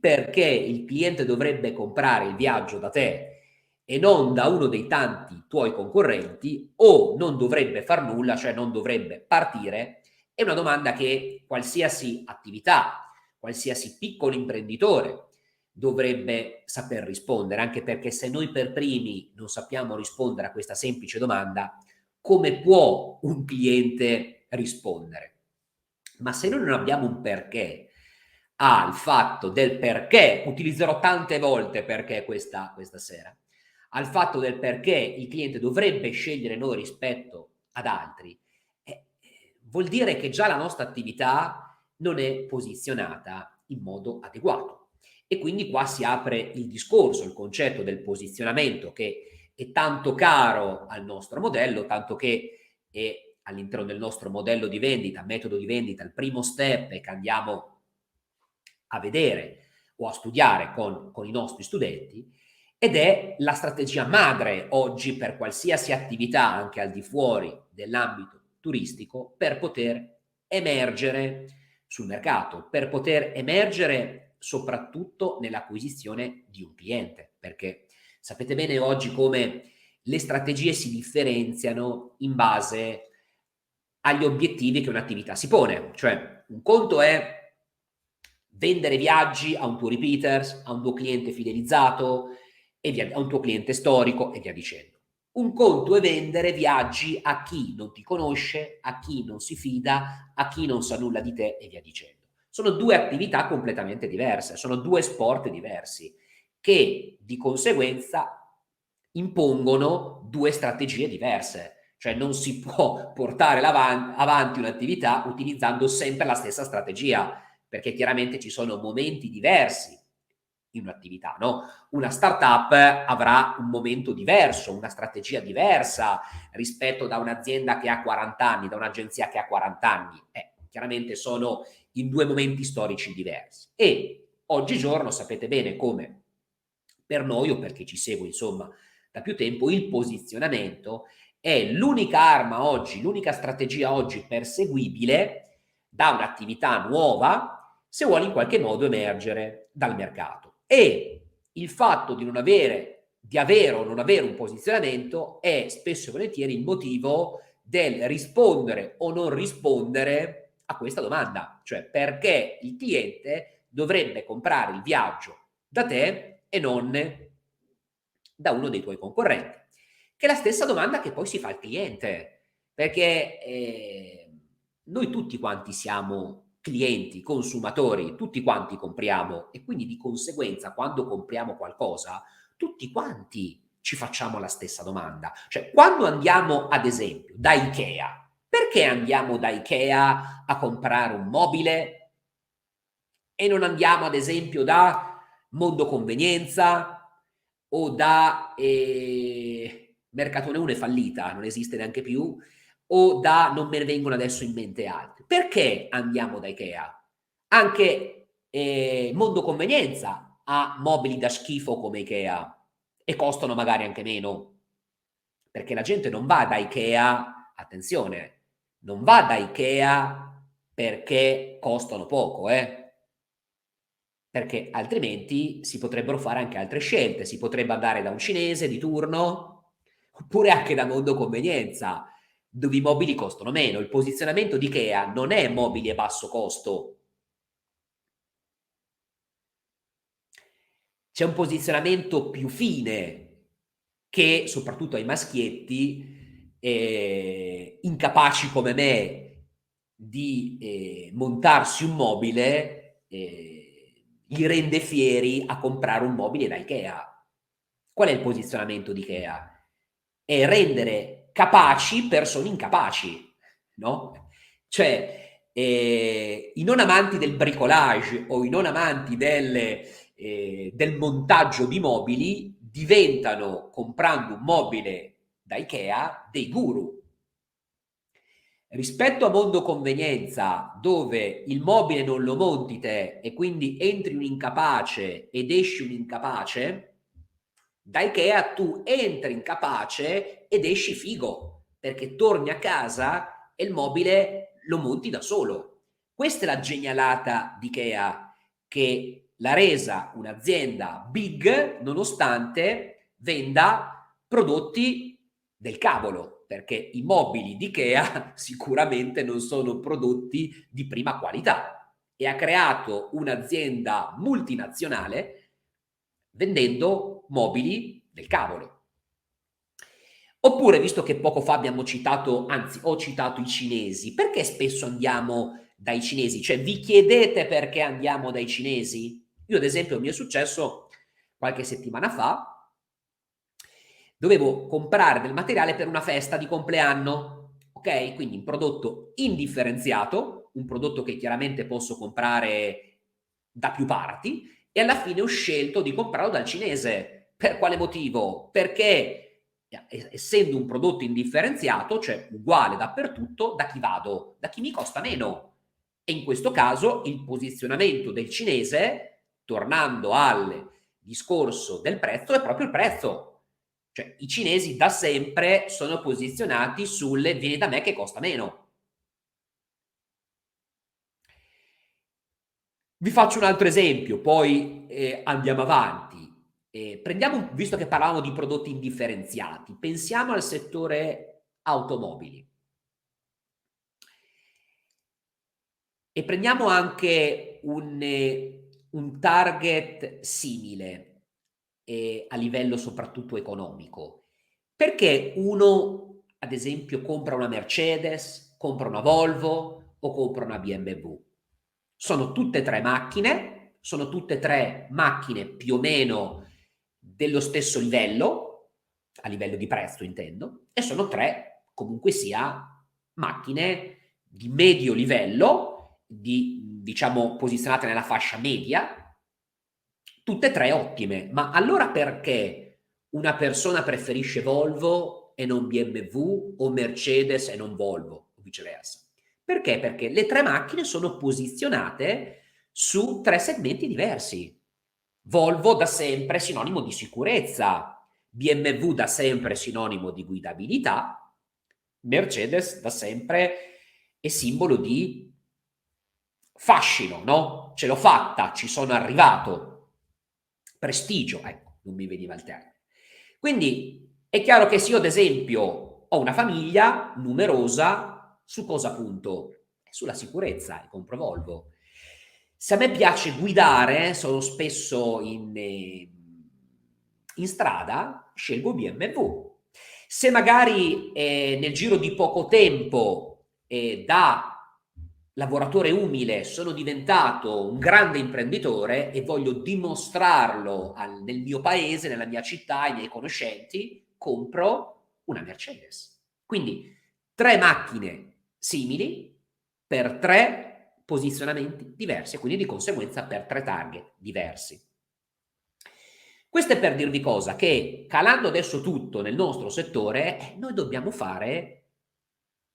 perché il cliente dovrebbe comprare il viaggio da te e non da uno dei tanti tuoi concorrenti o non dovrebbe far nulla, cioè non dovrebbe partire, è una domanda che qualsiasi attività, qualsiasi piccolo imprenditore dovrebbe saper rispondere, anche perché se noi per primi non sappiamo rispondere a questa semplice domanda, come può un cliente rispondere? Ma se noi non abbiamo un perché al fatto del perché, utilizzerò tante volte perché questa, questa sera, al fatto del perché il cliente dovrebbe scegliere noi rispetto ad altri, eh, vuol dire che già la nostra attività non è posizionata in modo adeguato. E quindi qua si apre il discorso, il concetto del posizionamento che è tanto caro al nostro modello, tanto che è all'interno del nostro modello di vendita, metodo di vendita, il primo step è che andiamo a vedere o a studiare con, con i nostri studenti ed è la strategia madre oggi per qualsiasi attività anche al di fuori dell'ambito turistico per poter emergere sul mercato, per poter emergere soprattutto nell'acquisizione di un cliente, perché sapete bene oggi come le strategie si differenziano in base agli obiettivi che un'attività si pone. Cioè, un conto è vendere viaggi a un tuo repeaters, a un tuo cliente fidelizzato, via, a un tuo cliente storico e via dicendo. Un conto è vendere viaggi a chi non ti conosce, a chi non si fida, a chi non sa nulla di te e via dicendo. Sono due attività completamente diverse, sono due sport diversi che di conseguenza impongono due strategie diverse. Cioè non si può portare avanti un'attività utilizzando sempre la stessa strategia, perché chiaramente ci sono momenti diversi in un'attività, no? Una startup avrà un momento diverso, una strategia diversa rispetto da un'azienda che ha 40 anni, da un'agenzia che ha 40 anni. Eh, chiaramente sono in due momenti storici diversi. E oggigiorno sapete bene come per noi o per chi ci segue insomma da più tempo il posizionamento è l'unica arma oggi, l'unica strategia oggi perseguibile da un'attività nuova se vuole in qualche modo emergere dal mercato. E il fatto di non avere, di avere o non avere un posizionamento è spesso e volentieri il motivo del rispondere o non rispondere a questa domanda, cioè perché il cliente dovrebbe comprare il viaggio da te e non da uno dei tuoi concorrenti. Che è la stessa domanda che poi si fa al cliente, perché eh, noi tutti quanti siamo clienti, consumatori, tutti quanti compriamo e quindi di conseguenza quando compriamo qualcosa, tutti quanti ci facciamo la stessa domanda. Cioè, quando andiamo ad esempio da Ikea, perché andiamo da Ikea a comprare un mobile e non andiamo ad esempio da Mondo Convenienza o da eh, Mercatone 1 è fallita, non esiste neanche più, o da non me ne vengono adesso in mente altri. Perché andiamo da Ikea? Anche eh, Mondo Convenienza ha mobili da schifo come Ikea e costano magari anche meno, perché la gente non va da Ikea, attenzione, non va da Ikea perché costano poco, eh? perché altrimenti si potrebbero fare anche altre scelte, si potrebbe andare da un cinese di turno oppure anche da Mondo Convenienza, dove i mobili costano meno. Il posizionamento di Ikea non è mobili a basso costo. C'è un posizionamento più fine che soprattutto ai maschietti eh, incapaci come me di eh, montarsi un mobile, eh, li rende fieri a comprare un mobile da Ikea. Qual è il posizionamento di Ikea? È rendere capaci persone incapaci, no? Cioè, eh, i non amanti del bricolage o i non amanti delle, eh, del montaggio di mobili diventano, comprando un mobile da Ikea dei guru. Rispetto a mondo convenienza, dove il mobile non lo monti te e quindi entri un incapace ed esci un incapace, da Ikea tu entri incapace ed esci figo, perché torni a casa e il mobile lo monti da solo. Questa è la genialata di Ikea che l'ha resa un'azienda big nonostante venda prodotti del cavolo, perché i mobili di Ikea sicuramente non sono prodotti di prima qualità e ha creato un'azienda multinazionale vendendo mobili del cavolo. Oppure, visto che poco fa abbiamo citato, anzi ho citato i cinesi, perché spesso andiamo dai cinesi? Cioè vi chiedete perché andiamo dai cinesi? Io ad esempio mi è successo qualche settimana fa, dovevo comprare del materiale per una festa di compleanno, ok? Quindi un prodotto indifferenziato, un prodotto che chiaramente posso comprare da più parti e alla fine ho scelto di comprarlo dal cinese. Per quale motivo? Perché essendo un prodotto indifferenziato, cioè uguale dappertutto, da chi vado? Da chi mi costa meno. E in questo caso il posizionamento del cinese, tornando al discorso del prezzo, è proprio il prezzo. Cioè i cinesi da sempre sono posizionati sulle vieni da me che costa meno. Vi faccio un altro esempio, poi eh, andiamo avanti. Eh, prendiamo, visto che parlavamo di prodotti indifferenziati, pensiamo al settore automobili. E prendiamo anche un, eh, un target simile eh, a livello soprattutto economico. Perché uno, ad esempio, compra una Mercedes, compra una Volvo o compra una BMW? Sono tutte e tre macchine, sono tutte e tre macchine più o meno dello stesso livello, a livello di prezzo intendo, e sono tre comunque sia macchine di medio livello, di, diciamo posizionate nella fascia media, tutte e tre ottime. Ma allora perché una persona preferisce Volvo e non BMW o Mercedes e non Volvo o viceversa? Perché? Perché le tre macchine sono posizionate su tre segmenti diversi. Volvo da sempre sinonimo di sicurezza, BMW da sempre sinonimo di guidabilità, Mercedes da sempre è simbolo di fascino, no? Ce l'ho fatta, ci sono arrivato, prestigio, ecco, non mi veniva il termine. Quindi è chiaro che se io ad esempio ho una famiglia numerosa, su cosa punto? Sulla sicurezza e compro Volvo. Se a me piace guidare, sono spesso in, eh, in strada, scelgo BMW. Se magari eh, nel giro di poco tempo eh, da lavoratore umile sono diventato un grande imprenditore e voglio dimostrarlo al, nel mio paese, nella mia città, ai miei conoscenti, compro una Mercedes. Quindi tre macchine simili per tre posizionamenti diversi e quindi di conseguenza per tre target diversi. Questo è per dirvi cosa? Che calando adesso tutto nel nostro settore, eh, noi dobbiamo fare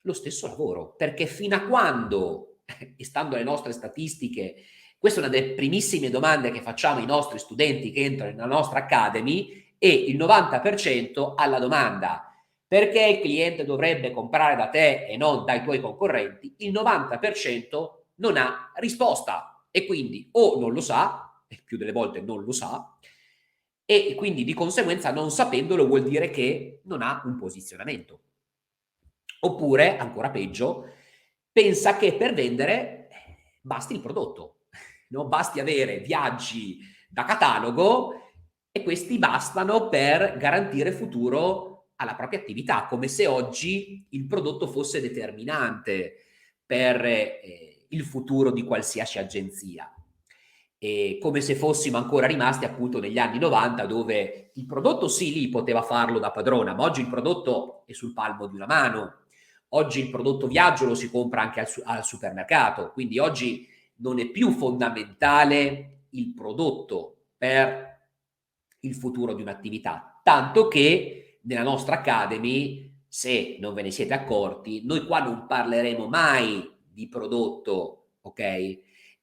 lo stesso lavoro, perché fino a quando, e stando alle nostre statistiche, questa è una delle primissime domande che facciamo ai nostri studenti che entrano nella nostra academy, e il 90% alla domanda perché il cliente dovrebbe comprare da te e non dai tuoi concorrenti, il 90% non ha risposta e quindi o non lo sa, e più delle volte non lo sa, e quindi di conseguenza non sapendolo vuol dire che non ha un posizionamento. Oppure, ancora peggio, pensa che per vendere basti il prodotto, no? basti avere viaggi da catalogo e questi bastano per garantire futuro alla propria attività, come se oggi il prodotto fosse determinante per eh, il futuro di qualsiasi agenzia. E come se fossimo ancora rimasti appunto negli anni 90 dove il prodotto sì lì poteva farlo da padrona, ma oggi il prodotto è sul palmo di una mano. Oggi il prodotto viaggio lo si compra anche al, al supermercato, quindi oggi non è più fondamentale il prodotto per il futuro di un'attività, tanto che nella nostra Academy, se non ve ne siete accorti, noi qua non parleremo mai di prodotto, ok?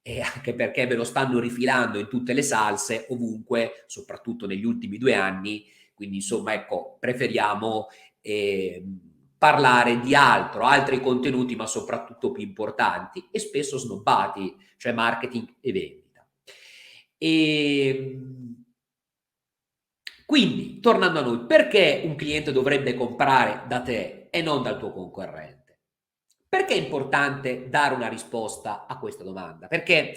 E anche perché ve lo stanno rifilando in tutte le salse, ovunque, soprattutto negli ultimi due anni. Quindi, insomma, ecco, preferiamo eh, parlare di altro, altri contenuti, ma soprattutto più importanti e spesso snobbati, cioè marketing e vendita. E ehm, quindi, tornando a noi, perché un cliente dovrebbe comprare da te e non dal tuo concorrente? Perché è importante dare una risposta a questa domanda? Perché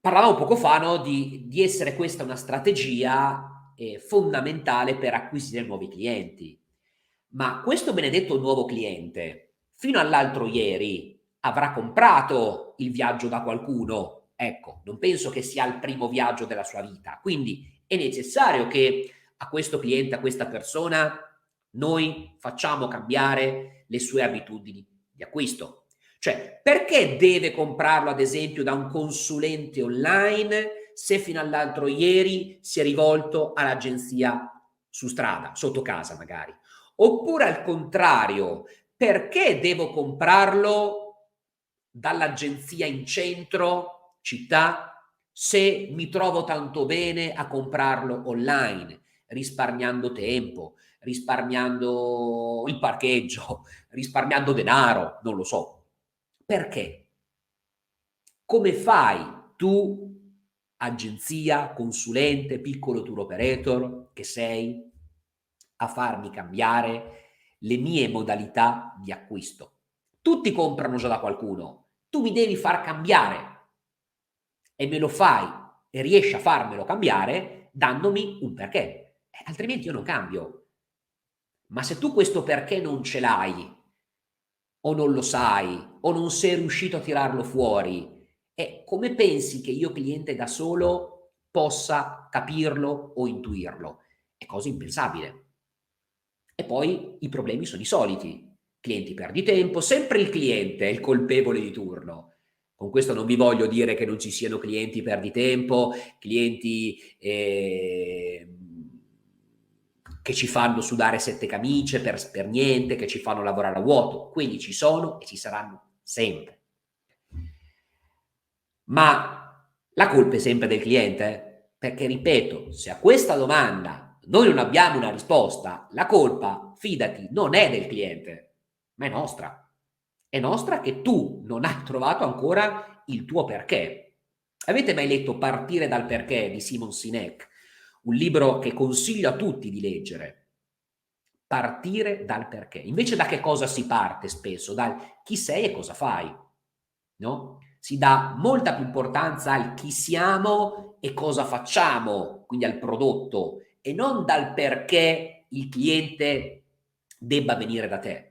parlavamo poco fa no, di, di, essere questa una strategia eh, fondamentale per acquisire nuovi clienti. Ma questo benedetto nuovo cliente, fino all'altro ieri, avrà comprato il viaggio da qualcuno. Ecco, non penso che sia il primo viaggio della sua vita. Quindi è necessario che a questo cliente, a questa persona, noi facciamo cambiare le sue abitudini di acquisto. Cioè, perché deve comprarlo, ad esempio, da un consulente online se fino all'altro ieri si è rivolto all'agenzia su strada, sotto casa magari? Oppure al contrario, perché devo comprarlo dall'agenzia in centro, città, se mi trovo tanto bene a comprarlo online, risparmiando tempo, risparmiando il parcheggio, risparmiando denaro, non lo so. Perché? Come fai tu, agenzia, consulente, piccolo tour operator che sei, a farmi cambiare le mie modalità di acquisto? Tutti comprano già da qualcuno, tu mi devi far cambiare e me lo fai e riesci a farmelo cambiare dandomi un perché, eh, altrimenti io non cambio. Ma se tu questo perché non ce l'hai, o non lo sai, o non sei riuscito a tirarlo fuori, e come pensi che io cliente da solo possa capirlo o intuirlo? È cosa impensabile. E poi i problemi sono i soliti. Clienti perdi tempo, sempre il cliente è il colpevole di turno. Con questo non vi voglio dire che non ci siano clienti perdi tempo, clienti eh, che ci fanno sudare sette camicie per, per niente, che ci fanno lavorare a vuoto. Quelli ci sono e ci saranno sempre. Ma la colpa è sempre del cliente, eh? perché ripeto, se a questa domanda noi non abbiamo una risposta, la colpa, fidati, non è del cliente, ma è nostra. È nostra che tu non hai trovato ancora il tuo perché. Avete mai letto Partire dal perché di Simon Sinek? Un libro che consiglio a tutti di leggere. Partire dal perché. Invece da che cosa si parte spesso? Dal chi sei e cosa fai. No? Si dà molta più importanza al chi siamo e cosa facciamo, quindi al prodotto, e non dal perché il cliente debba venire da te.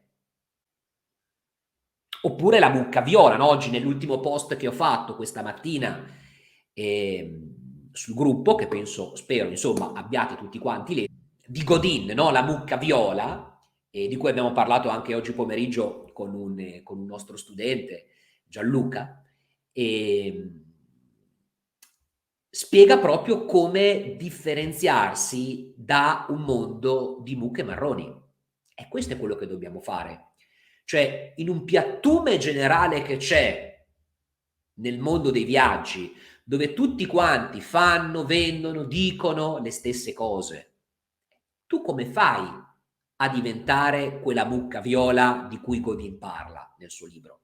Oppure la mucca viola, no? oggi nell'ultimo post che ho fatto questa mattina, eh, sul gruppo, che penso, spero, insomma, abbiate tutti quanti letto, di Godin, no? la mucca viola, eh, di cui abbiamo parlato anche oggi pomeriggio con un, con un nostro studente, Gianluca, e spiega proprio come differenziarsi da un mondo di mucche marroni. E questo è quello che dobbiamo fare. Cioè, in un piattume generale che c'è nel mondo dei viaggi, dove tutti quanti fanno, vendono, dicono le stesse cose. Tu come fai a diventare quella mucca viola di cui Godin parla nel suo libro?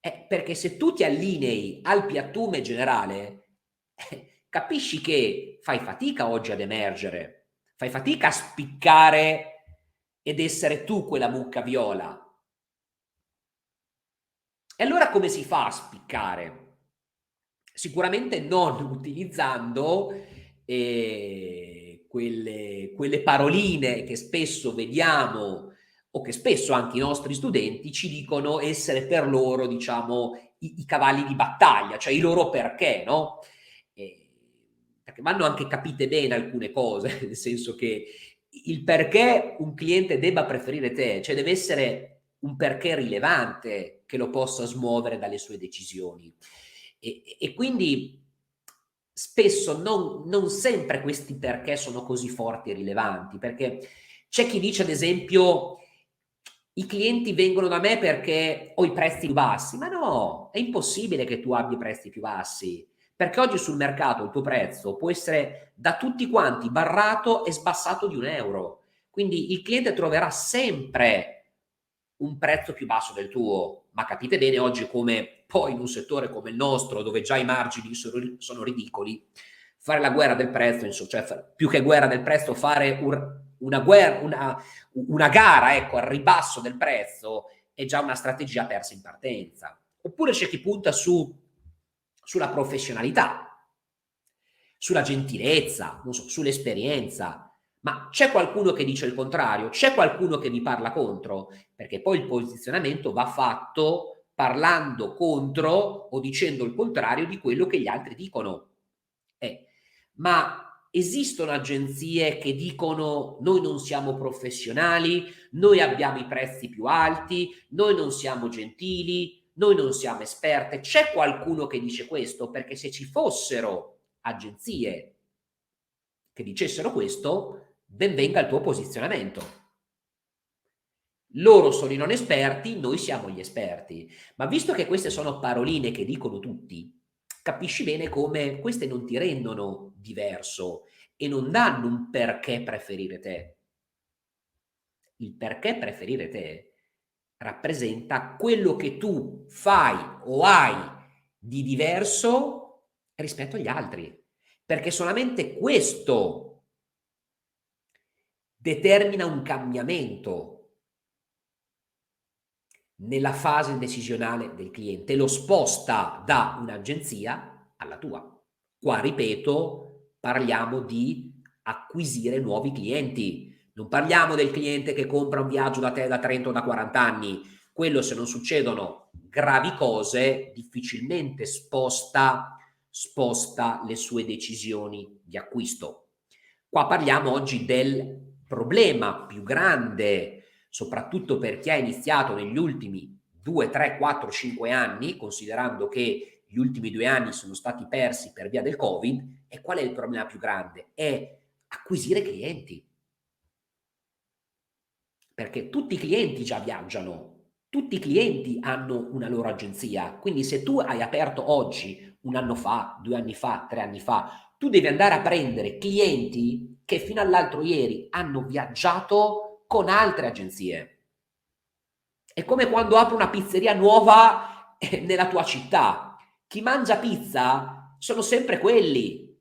Eh, perché se tu ti allinei al piattume generale, eh, capisci che fai fatica oggi ad emergere, fai fatica a spiccare ed essere tu quella mucca viola. E allora come si fa a spiccare? Sicuramente non utilizzando eh, quelle, quelle paroline che spesso vediamo o che spesso anche i nostri studenti ci dicono essere per loro, diciamo, i, i cavalli di battaglia, cioè i loro perché, no? Eh, perché vanno anche capite bene alcune cose, nel senso che il perché un cliente debba preferire te, cioè deve essere un perché rilevante che lo possa smuovere dalle sue decisioni. E, e quindi spesso non, non sempre questi perché sono così forti e rilevanti, perché c'è chi dice ad esempio i clienti vengono da me perché ho i prezzi più bassi, ma no, è impossibile che tu abbia i prezzi più bassi, perché oggi sul mercato il tuo prezzo può essere da tutti quanti barrato e sbassato di un euro. Quindi il cliente troverà sempre un prezzo più basso del tuo, ma capite bene oggi come poi in un settore come il nostro, dove già i margini sono, ridicoli, fare la guerra del prezzo, insomma, cioè più che guerra del prezzo, fare un, una, guerra, una, una gara ecco, al ribasso del prezzo è già una strategia persa in partenza. Oppure c'è chi punta su, sulla professionalità, sulla gentilezza, so, sull'esperienza, ma c'è qualcuno che dice il contrario, c'è qualcuno che vi parla contro, perché poi il posizionamento va fatto parlando contro o dicendo il contrario di quello che gli altri dicono. Eh, ma esistono agenzie che dicono noi non siamo professionali, noi abbiamo i prezzi più alti, noi non siamo gentili, noi non siamo esperte. C'è qualcuno che dice questo? Perché se ci fossero agenzie che dicessero questo, ben venga il tuo posizionamento. Loro sono i non esperti, noi siamo gli esperti. Ma visto che queste sono paroline che dicono tutti, capisci bene come queste non ti rendono diverso e non danno un perché preferire te. Il perché preferire te rappresenta quello che tu fai o hai di diverso rispetto agli altri, perché solamente questo determina un cambiamento nella fase decisionale del cliente, lo sposta da un'agenzia alla tua. Qua, ripeto, parliamo di acquisire nuovi clienti. Non parliamo del cliente che compra un viaggio da te da 30 o da 40 anni. Quello se non succedono gravi cose, difficilmente sposta, sposta le sue decisioni di acquisto. Qua parliamo oggi del problema più grande soprattutto per chi ha iniziato negli ultimi 2, 3, 4, 5 anni, considerando che gli ultimi due anni sono stati persi per via del Covid, e qual è il problema più grande? È acquisire clienti. Perché tutti i clienti già viaggiano, tutti i clienti hanno una loro agenzia, quindi se tu hai aperto oggi, un anno fa, due anni fa, tre anni fa, tu devi andare a prendere clienti che fino all'altro ieri hanno viaggiato con altre agenzie. È come quando apri una pizzeria nuova eh, nella tua città. Chi mangia pizza sono sempre quelli.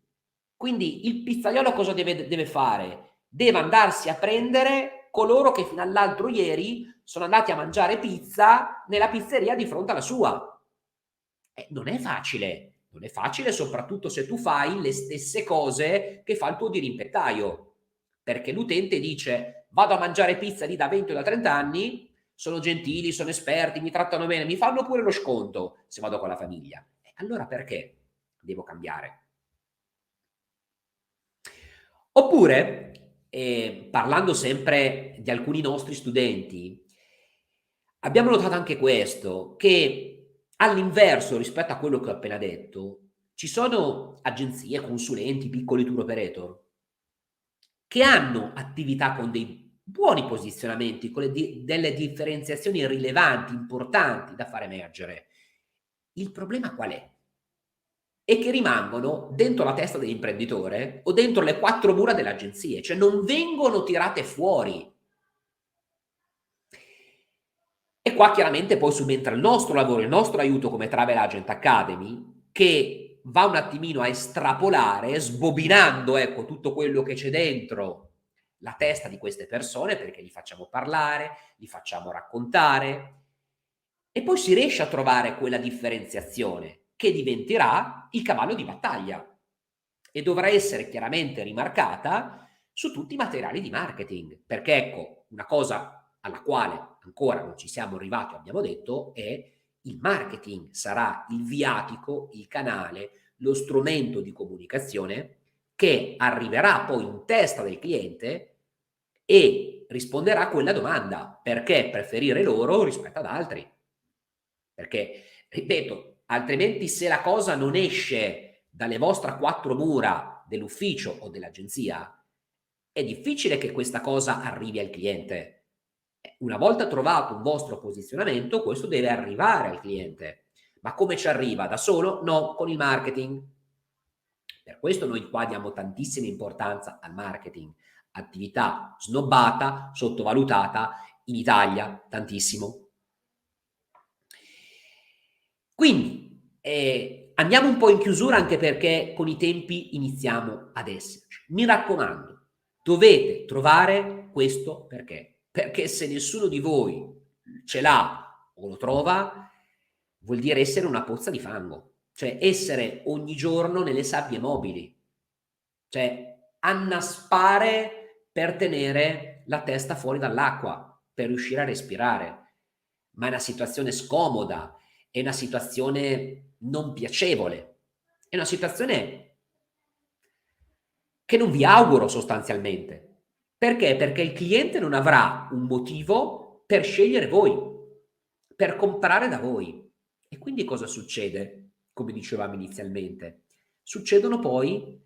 Quindi il pizzaiolo cosa deve, deve fare? Deve andarsi a prendere coloro che fino all'altro ieri sono andati a mangiare pizza nella pizzeria di fronte alla sua. Eh, non è facile. Non è facile soprattutto se tu fai le stesse cose che fa il tuo dirimpettaio. Perché l'utente dice vado a mangiare pizza lì da 20 o da 30 anni, sono gentili, sono esperti, mi trattano bene, mi fanno pure lo sconto se vado con la famiglia. Allora perché devo cambiare? Oppure, eh, parlando sempre di alcuni nostri studenti, abbiamo notato anche questo, che all'inverso rispetto a quello che ho appena detto, ci sono agenzie, consulenti, piccoli tour operator che hanno attività con dei buoni posizionamenti, con di- delle differenziazioni rilevanti, importanti da far emergere. Il problema qual è? È che rimangono dentro la testa dell'imprenditore o dentro le quattro mura delle agenzie, cioè non vengono tirate fuori. E qua chiaramente poi subentra il nostro lavoro, il nostro aiuto come Travel Agent Academy, che va un attimino a estrapolare, sbobinando ecco, tutto quello che c'è dentro la testa di queste persone perché li facciamo parlare, li facciamo raccontare e poi si riesce a trovare quella differenziazione che diventerà il cavallo di battaglia e dovrà essere chiaramente rimarcata su tutti i materiali di marketing, perché ecco, una cosa alla quale ancora non ci siamo arrivati, abbiamo detto, è il marketing sarà il viatico, il canale, lo strumento di comunicazione che arriverà poi in testa del cliente e risponderà a quella domanda, perché preferire loro rispetto ad altri? Perché, ripeto, altrimenti se la cosa non esce dalle vostre quattro mura dell'ufficio o dell'agenzia, è difficile che questa cosa arrivi al cliente. Una volta trovato un vostro posizionamento, questo deve arrivare al cliente. Ma come ci arriva? Da solo? No, con il marketing. Per questo noi qua diamo tantissima importanza al marketing, attività snobbata, sottovalutata in Italia tantissimo. Quindi eh, andiamo un po' in chiusura anche perché con i tempi iniziamo ad esserci. Mi raccomando, dovete trovare questo perché. Perché se nessuno di voi ce l'ha o lo trova, vuol dire essere una pozza di fango, cioè essere ogni giorno nelle sabbie mobili, cioè annaspare per tenere la testa fuori dall'acqua, per riuscire a respirare. Ma è una situazione scomoda, è una situazione non piacevole, è una situazione che non vi auguro sostanzialmente. Perché? Perché il cliente non avrà un motivo per scegliere voi, per comprare da voi. E quindi cosa succede? Come dicevamo inizialmente, succedono poi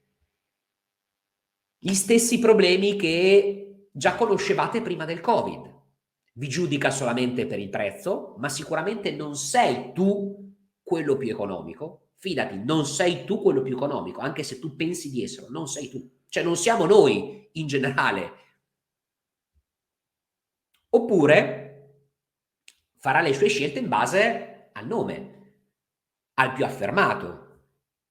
gli stessi problemi che già conoscevate prima del Covid. Vi giudica solamente per il prezzo, ma sicuramente non sei tu quello più economico. Fidati, non sei tu quello più economico, anche se tu pensi di esserlo, non sei tu. Cioè non siamo noi in generale. Oppure farà le sue scelte in base al nome, al più affermato.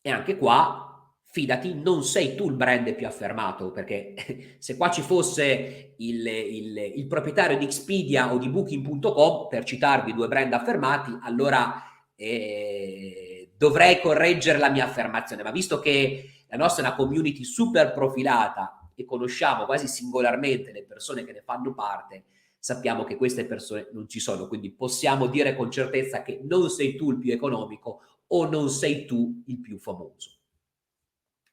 E anche qua fidati, non sei tu il brand più affermato, perché se qua ci fosse il, il, il proprietario di Expedia o di Booking.com, per citarvi due brand affermati, allora eh, dovrei correggere la mia affermazione, ma visto che la nostra è una community super profilata e conosciamo quasi singolarmente le persone che ne fanno parte, sappiamo che queste persone non ci sono, quindi possiamo dire con certezza che non sei tu il più economico o non sei tu il più famoso.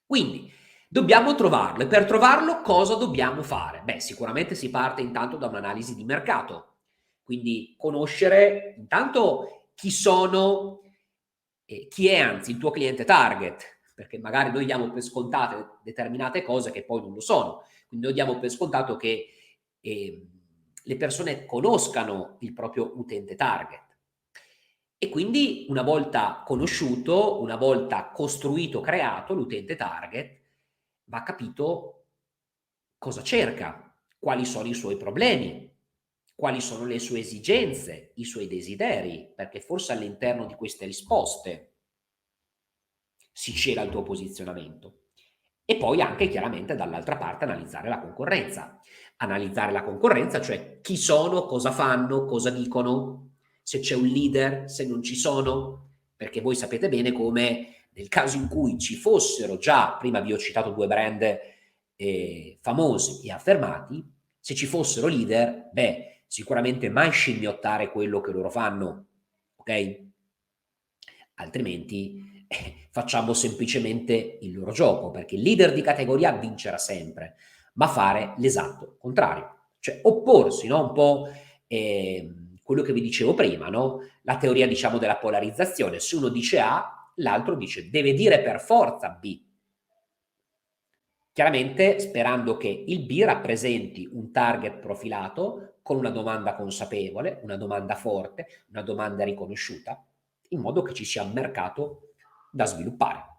Quindi dobbiamo trovarlo e per trovarlo cosa dobbiamo fare? Beh, sicuramente si parte intanto da un'analisi di mercato, quindi conoscere intanto chi sono, eh, chi è anzi il tuo cliente target, perché magari noi diamo per scontate determinate cose che poi non lo sono, quindi noi diamo per scontato che eh, le persone conoscano il proprio utente target. E quindi una volta conosciuto, una volta costruito, creato l'utente target, va capito cosa cerca, quali sono i suoi problemi, quali sono le sue esigenze, i suoi desideri, perché forse all'interno di queste risposte si cela il tuo posizionamento. E poi anche chiaramente dall'altra parte analizzare la concorrenza. Analizzare la concorrenza, cioè chi sono, cosa fanno, cosa dicono, se c'è un leader, se non ci sono, perché voi sapete bene come nel caso in cui ci fossero già, prima vi ho citato due brand eh, famosi e affermati, se ci fossero leader, beh, sicuramente mai scimmiottare quello che loro fanno, ok? Altrimenti facciamo semplicemente il loro gioco, perché il leader di categoria vincerà sempre, ma fare l'esatto contrario, cioè opporsi, no? Un po'... Eh, quello che vi dicevo prima, no? La teoria, diciamo, della polarizzazione. Se uno dice A, l'altro dice deve dire per forza B. Chiaramente sperando che il B rappresenti un target profilato con una domanda consapevole, una domanda forte, una domanda riconosciuta, in modo che ci sia un mercato da sviluppare.